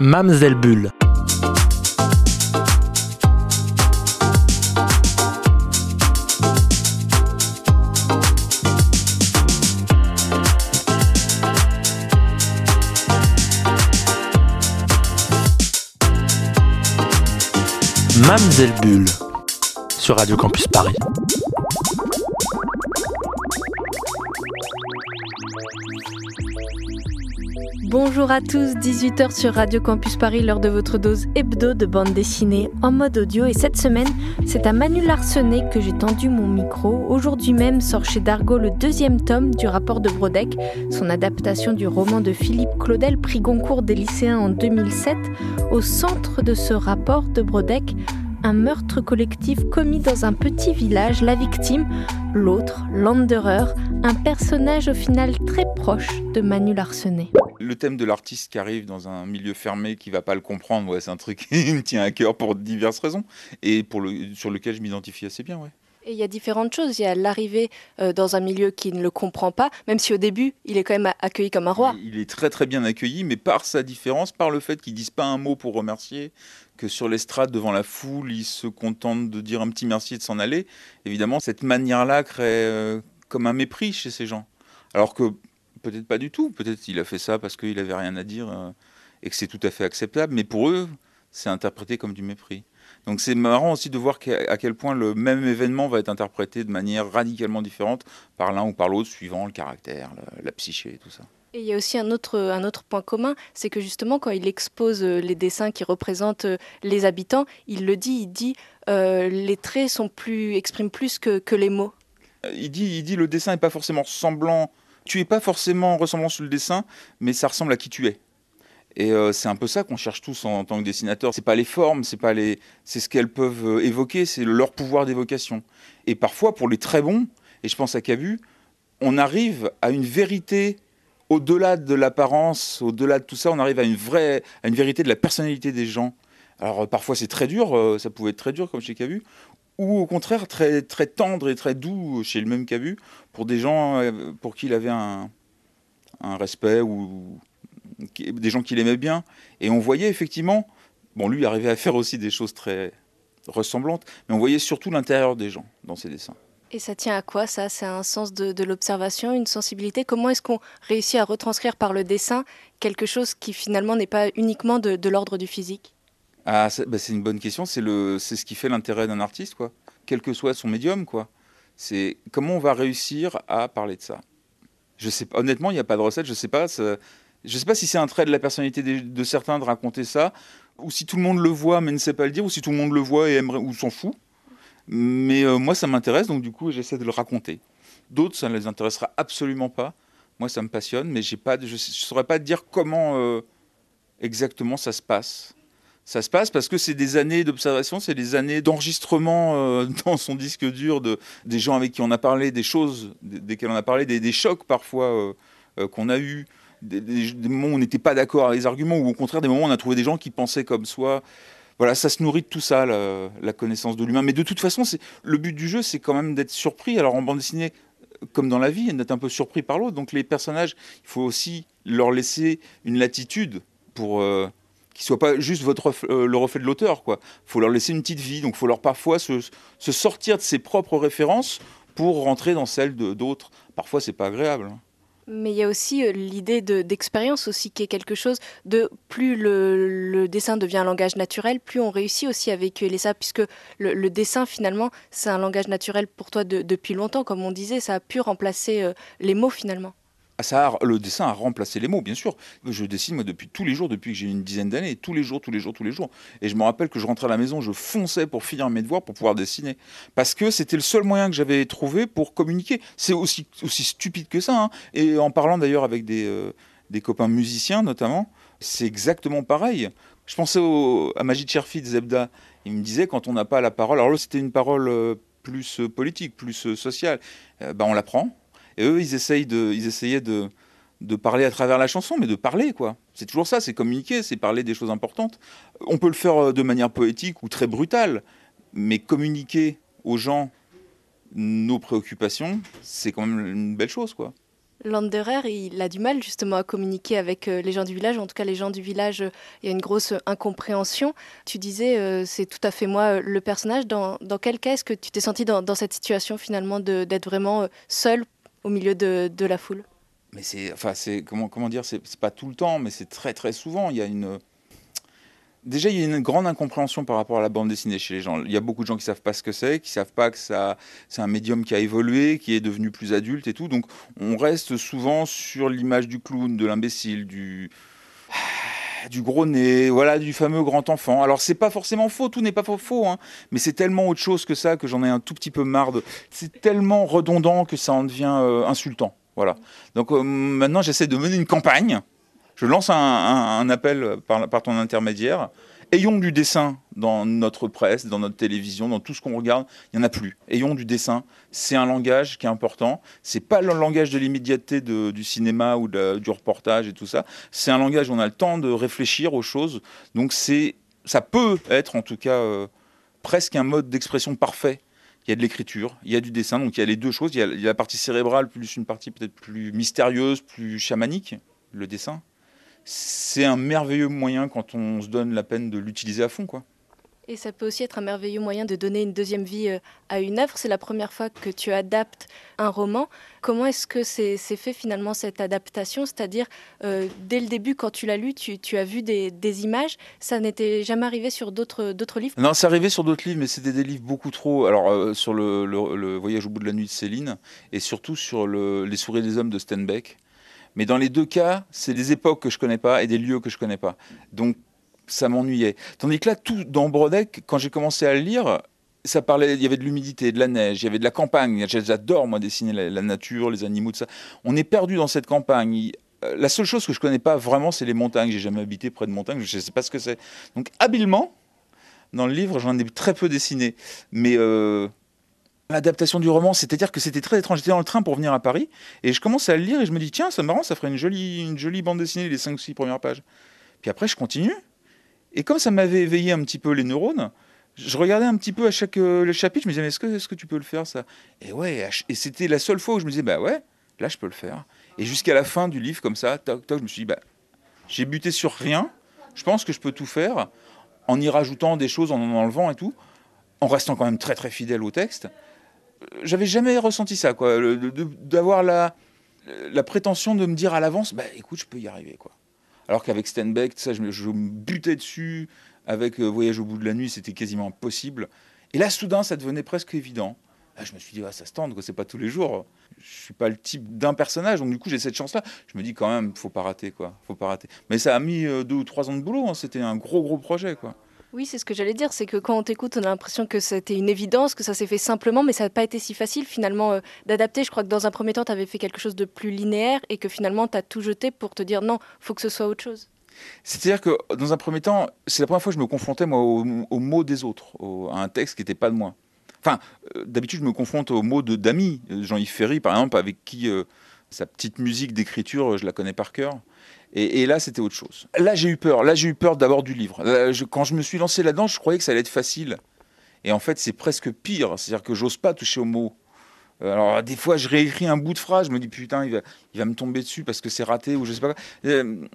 Mamselle Bulle. Mamselle Bulle sur Radio Campus Paris. Bonjour à tous, 18h sur Radio Campus Paris, l'heure de votre dose hebdo de bande dessinée en mode audio. Et cette semaine, c'est à Manu Larsenet que j'ai tendu mon micro. Aujourd'hui même sort chez Dargaud le deuxième tome du rapport de Brodeck, son adaptation du roman de Philippe Claudel, prix Goncourt des lycéens en 2007. Au centre de ce rapport de Brodeck, un meurtre collectif commis dans un petit village, la victime, l'autre, l'Anderer, un personnage au final très proche de Manu Larsenet. Le thème de l'artiste qui arrive dans un milieu fermé, qui va pas le comprendre, ouais, c'est un truc qui me tient à cœur pour diverses raisons et pour le, sur lequel je m'identifie assez bien. Ouais. Et il y a différentes choses. Il y a l'arrivée euh, dans un milieu qui ne le comprend pas, même si au début, il est quand même accueilli comme un roi. Il est très très bien accueilli, mais par sa différence, par le fait qu'il dise pas un mot pour remercier, que sur l'estrade devant la foule, il se contente de dire un petit merci et de s'en aller. Évidemment, cette manière-là crée euh, comme un mépris chez ces gens. Alors que peut-être pas du tout. Peut-être qu'il a fait ça parce qu'il avait rien à dire euh, et que c'est tout à fait acceptable. Mais pour eux, c'est interprété comme du mépris. Donc c'est marrant aussi de voir à quel point le même événement va être interprété de manière radicalement différente par l'un ou par l'autre, suivant le caractère, la, la psyché et tout ça. Et il y a aussi un autre, un autre point commun, c'est que justement quand il expose euh, les dessins qui représentent euh, les habitants, il le dit, il dit euh, les traits sont plus, expriment plus que, que les mots. Il dit, il dit le dessin n'est pas forcément semblant, tu es pas forcément ressemblant sur le dessin, mais ça ressemble à qui tu es. Et euh, c'est un peu ça qu'on cherche tous en, tant que dessinateur. C'est pas les formes, c'est pas les, c'est ce qu'elles peuvent euh, évoquer, c'est leur pouvoir d'évocation. Et parfois, pour les très bons, et je pense à Cabu, on arrive à une vérité au-delà de l'apparence, au-delà de tout ça, on arrive à une vraie, à une vérité de la personnalité des gens. Alors euh, parfois c'est très dur, ça pouvait être très dur comme chez Cabu, ou au contraire très, très tendre et très doux chez le même Cabu, pour des gens pour qui il avait un, un respect ou des gens qu'il aimait bien. Et on voyait effectivement, bon, lui arrivait à faire aussi des choses très ressemblantes, mais on voyait surtout l'intérieur des gens dans ses dessins. Et ça tient à quoi ça? C'est un sens de, l'observation, une sensibilité? Comment est-ce qu'on réussit à retranscrire par le dessin quelque chose qui finalement n'est pas uniquement de l'ordre du physique? Ah, c'est bah, une bonne question. C'est ce qui fait l'intérêt d'un artiste, quoi. Quel que soit son médium, quoi. C'est comment on va réussir à parler de ça? Je sais pas. Honnêtement, il n'y a pas de recette. Je sais pas. Je ne sais pas si c'est un trait de la personnalité de, certains de raconter ça, ou si tout le monde le voit mais ne sait pas le dire, ou si tout le monde le voit et aimerait, ou s'en fout. Mais euh, moi, ça m'intéresse, donc du coup, j'essaie de le raconter. D'autres, ça ne les intéressera absolument pas. Moi, ça me passionne, mais je ne saurais pas dire comment euh, exactement ça se passe. Ça se passe parce que c'est des années d'observation, c'est des années d'enregistrement euh, dans son disque dur de, des gens avec qui on a parlé, des choses desquelles on a parlé, des, chocs parfois euh, euh, qu'on a eus des, moments où on n'était pas d'accord avec les arguments, ou au contraire des moments où on a trouvé des gens qui pensaient comme soi. Voilà, ça se nourrit de tout ça, la, connaissance de l'humain. Mais de toute façon, le but du jeu, c'est quand même d'être surpris. Alors en bande dessinée, comme dans la vie, d'être un peu surpris par l'autre. Donc les personnages, il faut aussi leur laisser une latitude pour qu'ils ne soient pas juste votre, euh, le reflet de l'auteur. Il faut leur laisser une petite vie. Donc faut leur parfois se, sortir de ses propres références pour rentrer dans celles d'autres. Parfois, c'est pas agréable. Hein. Mais il y a aussi euh, l'idée d'expérience aussi qui est quelque chose de plus le, dessin devient un langage naturel, plus on réussit aussi à véhiculer ça, puisque le, dessin finalement c'est un langage naturel pour toi de, depuis longtemps, comme on disait, ça a pu remplacer euh, les mots finalement. Le dessin a remplacé les mots, bien sûr. Je dessine moi depuis tous les jours, depuis que j'ai une dizaine d'années, tous les jours, tous les jours, tous les jours. Et je me rappelle que je rentrais à la maison, je fonçais pour finir mes devoirs, pour pouvoir dessiner, parce que c'était le seul moyen que j'avais trouvé pour communiquer. C'est aussi aussi stupide que ça. Hein. Et en parlant d'ailleurs avec des euh, des copains musiciens notamment, c'est exactement pareil. Je pensais au, à Majid Cherfi Zebda. Il me disait quand on n'a pas la parole, alors là c'était une parole euh, plus politique, plus sociale, euh, ben on la prend et eux, ils, essayaient de, parler à travers la chanson, mais de parler, quoi. C'est toujours ça, c'est communiquer, c'est parler des choses importantes. On peut le faire de manière poétique ou très brutale, mais communiquer aux gens nos préoccupations, c'est quand même une belle chose, quoi. Landerer, il a du mal justement à communiquer avec euh, les gens du village. En tout cas, les gens du village, euh, il y a une grosse incompréhension. Tu disais, euh, c'est tout à fait moi le personnage. Dans, quel cas est-ce que tu t'es senti dans, cette situation finalement d'être vraiment seul au milieu de, la foule Mais c'est, enfin, c'est comment, comment dire, c'est pas tout le temps, mais c'est très très souvent. Il y a une Déjà, il y a une grande incompréhension par rapport à la bande dessinée chez les gens. Il y a beaucoup de gens qui savent pas ce que c'est, qui savent pas que ça, c'est un médium qui a évolué, qui est devenu plus adulte et tout. Donc, on reste souvent sur l'image du clown, de l'imbécile, du du gros nez, voilà, du fameux grand enfant. Alors c'est pas forcément faux, tout n'est pas faux, hein, mais c'est tellement autre chose que ça que j'en ai un tout petit peu marre. C'est tellement redondant que ça en devient euh, insultant. Voilà. Donc euh, maintenant j'essaie de mener une campagne je lance un, appel par, ton intermédiaire. Ayons du dessin dans notre presse, dans notre télévision, dans tout ce qu'on regarde. Il n'y en a plus. Ayons du dessin. C'est un langage qui est important. C'est pas le langage de l'immédiateté du cinéma ou du reportage et tout ça. C'est un langage où on a le temps de réfléchir aux choses. Donc ça peut être en tout cas euh, presque un mode d'expression parfait il y a de l'écriture, il y a du dessin, donc il y a les deux choses. Il y a, la partie cérébrale plus une partie peut-être plus mystérieuse, plus chamanique, le dessin c'est un merveilleux moyen quand on se donne la peine de l'utiliser à fond. quoi. Et ça peut aussi être un merveilleux moyen de donner une deuxième vie euh, à une œuvre. C'est la première fois que tu adaptes un roman. Comment est-ce que c'est fait finalement cette adaptation? C'est-à-dire, euh, dès le début, quand tu l'as lu, tu, as vu des, images. Ça n'était jamais arrivé sur d'autres livres? Non, c'est arrivé sur d'autres livres, mais c'était des livres beaucoup trop. Alors, euh, sur le, Voyage au bout de la nuit de Céline, et surtout sur Les souris des hommes de Steinbeck. Mais dans les deux cas, c'est des époques que je connais pas et des lieux que je connais pas. Donc ça m'ennuyait. Tandis que là, tout dans Brodeck, quand j'ai commencé à le lire, ça parlait, il y avait de l'humidité, de la neige, il y avait de la campagne. J'adore moi dessiner la, nature, les animaux, tout ça. On est perdu dans cette campagne. Euh, la seule chose que je connais pas vraiment, c'est les montagnes. J'ai jamais habité près de montagnes, je ne sais pas ce que c'est. Donc habilement, dans le livre, j'en ai très peu dessiné, mais euh, l'adaptation du roman, c'est-à-dire que c'était très étrange. J'étais dans le train pour venir à Paris et je commence à le lire et je me dis tiens, c'est marrant, ça ferait une jolie, une jolie bande dessinée les 5 ou 6 premières pages. Puis après, je continue et comme ça m'avait éveillé un petit peu les neurones, je regardais un petit peu à chaque euh, chapitre, je me disais mais est-ce que, est que tu peux le faire ça? Et ouais, et c'était la seule fois où je me disais bah ouais, là je peux le faire. Et jusqu'à la fin du livre comme ça, toc, je me suis dit bah j'ai buté sur rien. Je pense que je peux tout faire en y rajoutant des choses, en en enlevant et tout, en restant quand même très très fidèle au texte j'avais jamais ressenti ça, quoi, d'avoir la, la prétention de me dire à l'avance, bah écoute, je peux y arriver, quoi. Alors qu'avec Steinbeck, ça, je, je, me butais dessus. Avec euh, Voyage au bout de la nuit, c'était quasiment impossible. Et là, soudain, ça devenait presque évident. Je me suis dit, ah, ça se tente, c'est pas tous les jours. Je suis pas le type d'un personnage, donc du coup, j'ai cette chance-là. Je me dis quand même, faut pas rater, quoi. Faut pas rater. Mais ça a mis euh, deux ou trois ans de boulot. Hein. C'était un gros, gros projet, quoi. Oui, c'est ce que j'allais dire, c'est que quand on t'écoute, on a l'impression que c'était une évidence, que ça s'est fait simplement, mais ça n'a pas été si facile finalement euh, d'adapter. Je crois que dans un premier temps, tu avais fait quelque chose de plus linéaire et que finalement, tu as tout jeté pour te dire non, faut que ce soit autre chose. C'est-à-dire que dans un premier temps, c'est la première fois que je me confrontais moi aux, mots des autres, à un texte qui n'était pas de moi. Enfin, euh, d'habitude, je me confronte aux mots d'amis. Jean-Yves Ferry, par exemple, avec qui euh, sa petite musique d'écriture, je la connais par cœur. Et, là, c'était autre chose. Là, j'ai eu peur. Là, j'ai eu peur d'abord du livre. quand je me suis lancé là-dedans, je croyais que ça allait être facile. Et en fait, c'est presque pire. C'est-à-dire que j'ose pas toucher aux mots. Euh, alors, des fois, je réécris un bout de phrase, je me dis putain, il va, me tomber dessus parce que c'est raté ou je sais pas. Euh,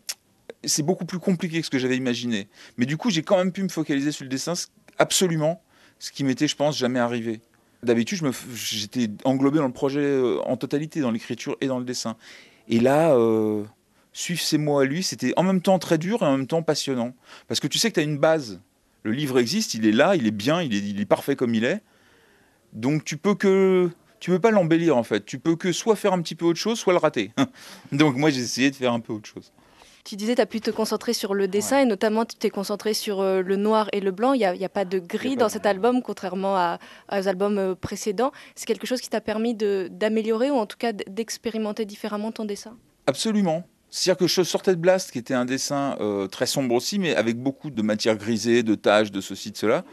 c'est beaucoup plus compliqué que ce que j'avais imaginé. Mais du coup, j'ai quand même pu me focaliser sur le dessin, absolument, ce qui m'était, je pense, jamais arrivé. D'habitude, j'étais englobé dans le projet euh, en totalité, dans l'écriture et dans le dessin. Et là, suivre ses mots à lui, c'était en même temps très dur et en même temps passionnant. Parce que tu sais que tu as une base. Le livre existe, il est là, il est bien, il est, il est parfait comme il est. Donc tu peux que tu peux pas l'embellir en fait. Tu peux que soit faire un petit peu autre chose, soit le rater. Donc moi j'ai essayé de faire un peu autre chose. Tu disais, tu as pu te concentrer sur le dessin et notamment tu t'es concentré sur euh, le noir et le blanc. Il n'y a, a, pas de gris dans cet album, contrairement à, aux albums euh, précédents. C'est quelque chose qui t'a permis d'améliorer ou en tout cas d'expérimenter différemment ton dessin? Absolument. C'est-à-dire que je sortais de Blast, qui était un dessin euh, très sombre aussi, mais avec beaucoup de matière grisée, de taches, de ceci, de cela,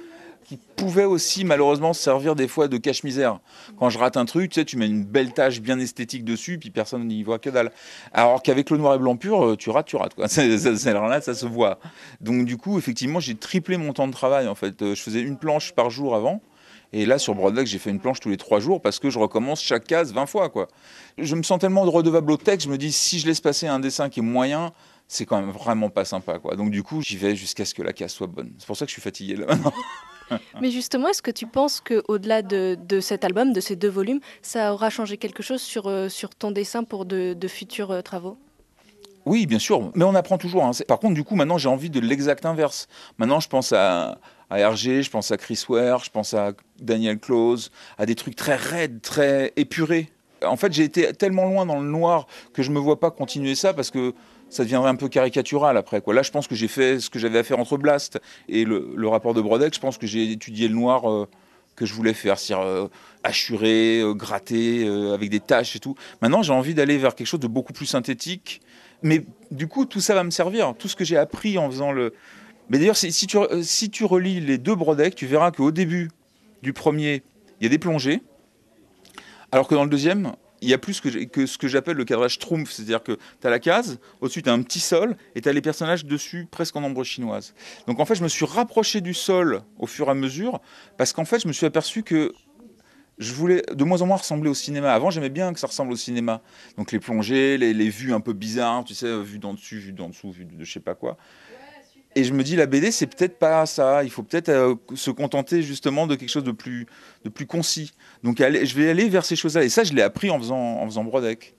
qui pouvait aussi malheureusement servir des fois de cache-misère. Quand je rate un truc, tu sais, tu mets une belle tache bien esthétique dessus, puis personne n'y voit que dalle. Alors qu'avec le noir et blanc pur, euh, tu rates, tu rates. Quoi. Alors là, ça se voit. Donc du coup, effectivement, j'ai triplé mon temps de travail. En fait, euh, je faisais une planche par jour avant. Et là, sur Broadway, j'ai fait une planche tous les trois jours parce que je recommence chaque case 20 fois. Quoi. Je me sens tellement redevable au texte, je me dis, si je laisse passer un dessin qui est moyen, c'est quand même vraiment pas sympa. Quoi. Donc du coup, j'y vais jusqu'à ce que la case soit bonne. C'est pour ça que je suis fatigué là maintenant. Mais justement, est-ce que tu penses qu'au-delà de, de, cet album, de ces deux volumes, ça aura changé quelque chose sur, euh, sur ton dessin pour de, de futurs euh, travaux? Oui, bien sûr, mais on apprend toujours. Hein. Par contre, du coup, maintenant, j'ai envie de l'exact inverse. Maintenant, je pense à, à Hergé, je pense à Chris Ware, je pense à Daniel Close, à des trucs très raides, très épurés. En fait, j'ai été tellement loin dans le noir que je me vois pas continuer ça parce que ça deviendrait un peu caricatural après. Là, je pense que j'ai fait ce que j'avais à faire entre Blast et le, rapport de Brodeck. Je pense que j'ai étudié le noir euh, que je voulais faire, c'est-à-dire euh, hachurer, euh, gratter, avec des taches et tout. Maintenant, j'ai envie d'aller vers quelque chose de beaucoup plus synthétique. Mais du coup, tout ça va me servir. Tout ce que j'ai appris en faisant le, mais d'ailleurs, si, tu, si tu relis les deux Brodeck, tu verras qu'au début du premier, il y a des plongées, alors que dans le deuxième, il y a plus que, ce que j'appelle le cadrage Trumpf, c'est-à-dire que tu as la case, au-dessus tu as un petit sol, et tu as les personnages dessus presque en ombre chinoise. Donc en fait, je me suis rapproché du sol au fur et à mesure, parce qu'en fait, je me suis aperçu que je voulais de moins en moins ressembler au cinéma. Avant, j'aimais bien que ça ressemble au cinéma. Donc les plongées, les, les vues un peu bizarres, tu sais, vue d'en dessus, vue d'en dessous, vue de je sais pas quoi. Et je me dis, la BD, c'est peut-être pas ça. Il faut peut-être euh, se contenter justement de quelque chose de plus, de plus concis. Donc, je vais aller vers ces choses-là. Et ça, je l'ai appris en faisant, en faisant Brodeck.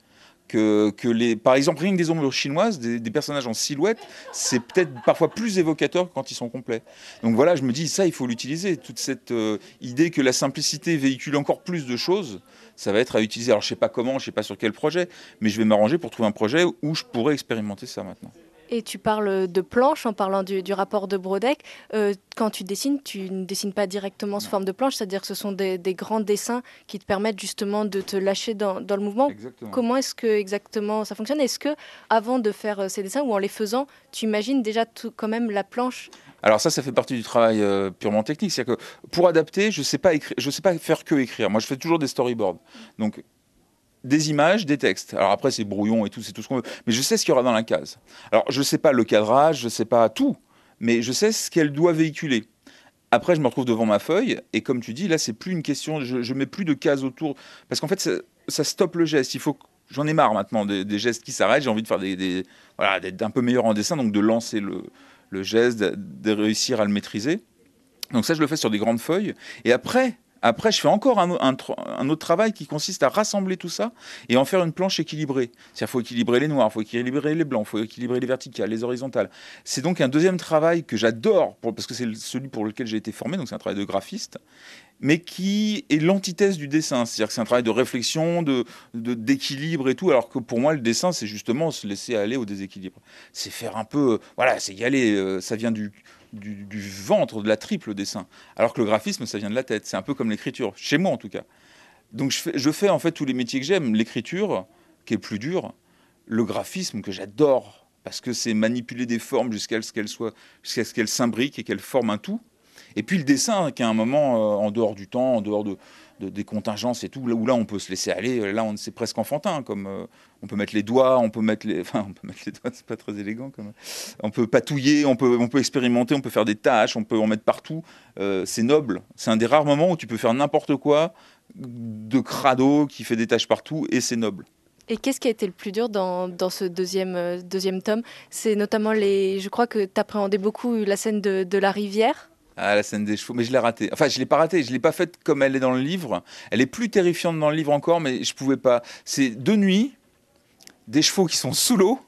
Que, que, les, par exemple, rien des ombres chinoises, des, personnages en silhouette, c'est peut-être parfois plus évocateur quand ils sont complets. Donc voilà, je me dis, ça, il faut l'utiliser. Toute cette euh, idée que la simplicité véhicule encore plus de choses, ça va être à utiliser. Alors, je sais pas comment, je sais pas sur quel projet, mais je vais m'arranger pour trouver un projet où je pourrais expérimenter ça maintenant. Et tu parles de planche en parlant du, rapport de Brodeck. Euh, quand tu dessines, tu ne dessines pas directement sous forme de planche, c'est-à-dire que ce sont des, grands dessins qui te permettent justement de te lâcher dans, le mouvement. Comment est-ce que exactement ça fonctionne? Est-ce que avant de faire euh, ces dessins ou en les faisant, tu imagines déjà tout, quand même la planche? Alors ça, ça fait partie du travail euh, purement technique. C'est-à-dire que pour adapter, je ne sais, pas je sais pas faire que écrire. Moi, je fais toujours des storyboards. Donc des images, des textes. Alors après, c'est brouillon et tout, c'est tout ce qu'on veut. Mais je sais ce qu'il y aura dans la case. Alors je ne sais pas le cadrage, je ne sais pas tout, mais je sais ce qu'elle doit véhiculer. Après, je me retrouve devant ma feuille, et comme tu dis, là, c'est plus une question, je, ne mets plus de cases autour, parce qu'en fait, ça, stoppe le geste. Il faut, j'en ai marre maintenant des, gestes qui s'arrêtent. J'ai envie de faire des, voilà, d'être un peu meilleur en dessin, donc de lancer le, le geste, de réussir à le maîtriser. Donc ça, je le fais sur des grandes feuilles. Et après, après, je fais encore un, autre travail qui consiste à rassembler tout ça et en faire une planche équilibrée. C'est-à-dire faut équilibrer les noirs, il faut équilibrer les blancs, il faut équilibrer les verticales, les horizontales. C'est donc un deuxième travail que j'adore, parce que c'est celui pour lequel j'ai été formé, donc c'est un travail de graphiste, mais qui est l'antithèse du dessin. C'est-à-dire que c'est un travail de réflexion, d'équilibre de, et tout, alors que pour moi, le dessin, c'est justement se laisser aller au déséquilibre. C'est faire un peu... Voilà, c'est y aller, euh, ça vient du du, ventre, de la triple dessin. Alors que le graphisme, ça vient de la tête. C'est un peu comme l'écriture, chez moi en tout cas. Donc je fais, en fait tous les métiers que j'aime. L'écriture, qui est plus dure, le graphisme, que j'adore, parce que c'est manipuler des formes jusqu'à ce qu'elles s'imbriquent et qu'elles forment un tout. Et puis le dessin, qui est un moment euh, en dehors du temps, en dehors de, des contingences et tout, où là on peut se laisser aller, là c'est presque enfantin, comme euh, on peut mettre les doigts, on peut mettre les, enfin on peut mettre les doigts, c'est pas très élégant, comme, on peut patouiller, on peut, on peut expérimenter, on peut faire des tâches, on peut en mettre partout, euh, c'est noble, c'est un des rares moments où tu peux faire n'importe quoi de crado qui fait des tâches partout et c'est noble. Et qu'est-ce qui a été le plus dur dans, dans ce deuxième, deuxième tome? C'est notamment les. Je crois que tu appréhendais beaucoup la scène de la rivière. Ah, la scène des chevaux, mais je l'ai ratée. Enfin, je l'ai pas ratée, je l'ai pas faite comme elle est dans le livre. Elle est plus terrifiante dans le livre encore, mais je pouvais pas. C'est de nuit, des chevaux qui sont sous l'eau,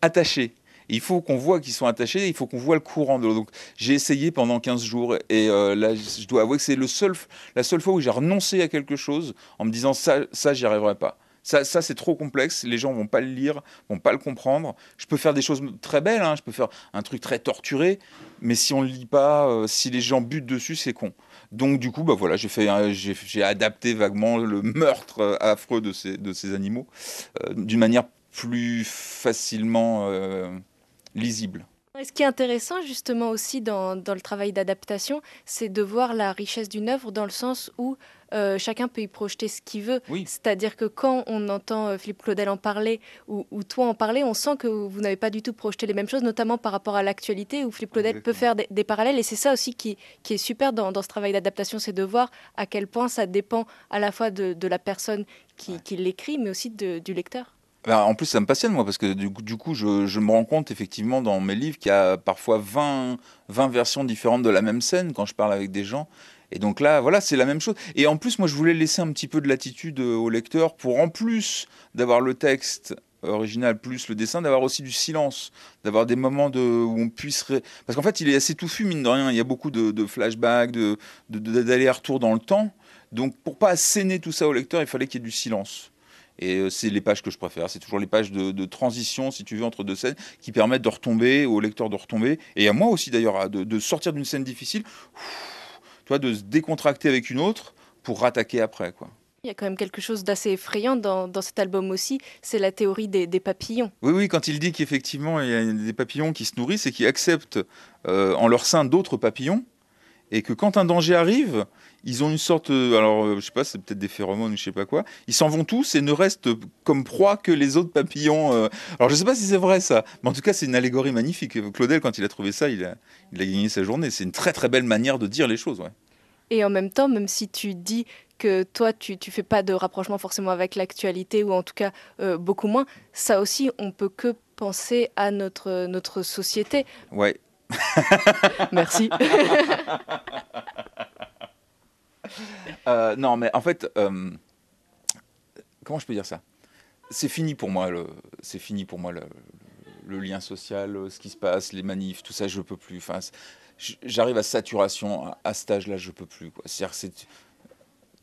attachés. il faut qu'on voit qu'ils sont attachés, il faut qu'on voit le courant de l'eau. Donc j'ai essayé pendant 15 jours et euh, là, je dois avouer que c'est le seul, la seule fois où j'ai renoncé à quelque chose en me disant ça, ça j'y arriverai pas. Ça, c'est trop complexe, les gens vont pas le lire, vont pas le comprendre. Je peux faire des choses très belles, hein. je peux faire un truc très torturé, mais si on le lit pas, euh, si les gens butent dessus, c'est con. Donc du coup, bah voilà, j'ai fait, j'ai adapté vaguement le meurtre euh, affreux de ces, animaux euh, d'une manière plus facilement lisible. Ce qui est intéressant justement aussi dans, le travail d'adaptation, c'est de voir la richesse d'une œuvre dans le sens où euh, chacun peut y projeter ce qu'il veut. C'est-à-dire que quand on entend euh, Philippe Claudel en parler ou, toi en parler, on sent que vous n'avez pas du tout projeté les mêmes choses, notamment par rapport à l'actualité où Philippe Claudel peut faire des, parallèles. Et c'est ça aussi qui, est super dans, ce travail d'adaptation, c'est de voir à quel point ça dépend à la fois de, la personne qui, l'écrit, mais aussi du lecteur. Ben, en plus, ça me passionne, moi, parce que du, coup, je, me rends compte, effectivement, dans mes livres, qu'il y a parfois 20, 20 versions différentes de la même scène quand je parle avec des gens. Et donc là, voilà, c'est la même chose. Et en plus, moi, je voulais laisser un petit peu de latitude euh, au lecteur pour, en plus d'avoir le texte original plus le dessin, d'avoir aussi du silence, d'avoir des moments de, où on puisse... Parce qu'en fait, il est assez touffu, mine de rien. Il y a beaucoup de, flashbacks, de, d'aller-retour dans le temps. Donc, pour pas asséner tout ça au lecteur, il fallait qu'il y ait du silence. Et euh, c'est les pages que je préfère. C'est toujours les pages de, transition, si tu veux, entre deux scènes, qui permettent de retomber, au lecteur de retomber, et à moi aussi d'ailleurs, de, sortir d'une scène difficile, toi, de se décontracter avec une autre pour rattaquer après. quoi. Il y a quand même quelque chose d'assez effrayant dans, cet album aussi, c'est la théorie des, papillons. Oui, oui, quand il dit qu'effectivement il y a des papillons qui se nourrissent et qui acceptent euh, en leur sein d'autres papillons, et que quand un danger arrive, ils ont une sorte, euh, alors euh, je sais pas, c'est peut-être des phéromones ou je sais pas quoi, ils s'en vont tous et ne restent comme proie que les autres papillons. Euh. Alors je sais pas si c'est vrai ça, mais en tout cas c'est une allégorie magnifique. Claudel, quand il a trouvé ça, il a, il a gagné sa journée. C'est une très très belle manière de dire les choses. Ouais. Et en même temps, même si tu dis que toi, tu ne fais pas de rapprochement forcément avec l'actualité, ou en tout cas beaucoup moins, ça aussi, on peut que penser à notre, notre société. Ouais. Merci. Euh, non, mais en fait, euh, comment je peux dire ça? C'est fini pour moi. C'est fini pour moi le, lien social, ce qui se passe, les manifs, tout ça. Je peux plus. J'arrive à saturation à, cet âge-là. Je peux plus. C'est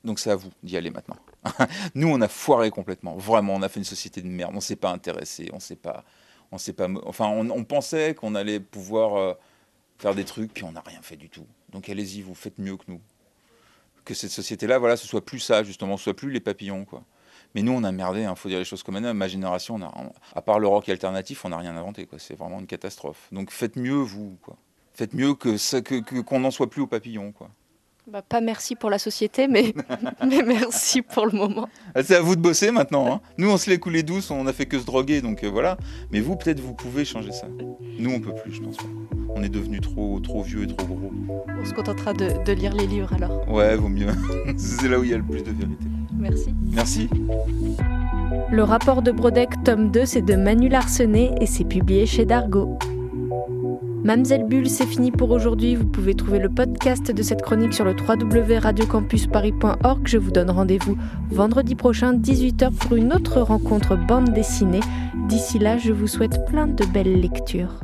donc c'est à vous d'y aller maintenant. Nous, on a foiré complètement. Vraiment, on a fait une société de merde. On s'est pas intéressé. On s'est pas. On s'est pas. Enfin, on, pensait qu'on allait pouvoir euh, faire des trucs, puis on n'a rien fait du tout. Donc allez-y, vous faites mieux que nous que cette société-là, voilà, ce soit plus ça, justement, ce soit plus les papillons, quoi. Mais nous, on a merdé, il hein, faut dire les choses comme elles. Ma génération, à part le rock alternatif, on n'a rien inventé, quoi. C'est vraiment une catastrophe. Donc faites mieux, vous. Faites mieux que ça, que qu'on n'en soit plus aux papillons, quoi. Bah, pas merci pour la société, mais, mais merci pour le moment. Ah, c'est à vous de bosser maintenant. Hein. Nous, on se l'est coulé douce, on a fait que se droguer, donc euh, voilà. Mais vous, peut-être, vous pouvez changer ça. Nous, on peut plus, je pense pas. On est devenu trop, trop vieux et trop gros. On se contentera de, de lire les livres alors. Ouais, vaut mieux. c'est là où il y a le plus de vérité. Merci. Merci. Le rapport de Brodeck, tome 2, c'est de Manu Larsenet et c'est publié chez Dargo. Mamselle Bulle, c'est fini pour aujourd'hui. Vous pouvez trouver le podcast de cette chronique sur le www.radiocampusparis.org. Je vous donne rendez-vous vendredi prochain, 18h, pour une autre rencontre bande dessinée. D'ici là, je vous souhaite plein de belles lectures.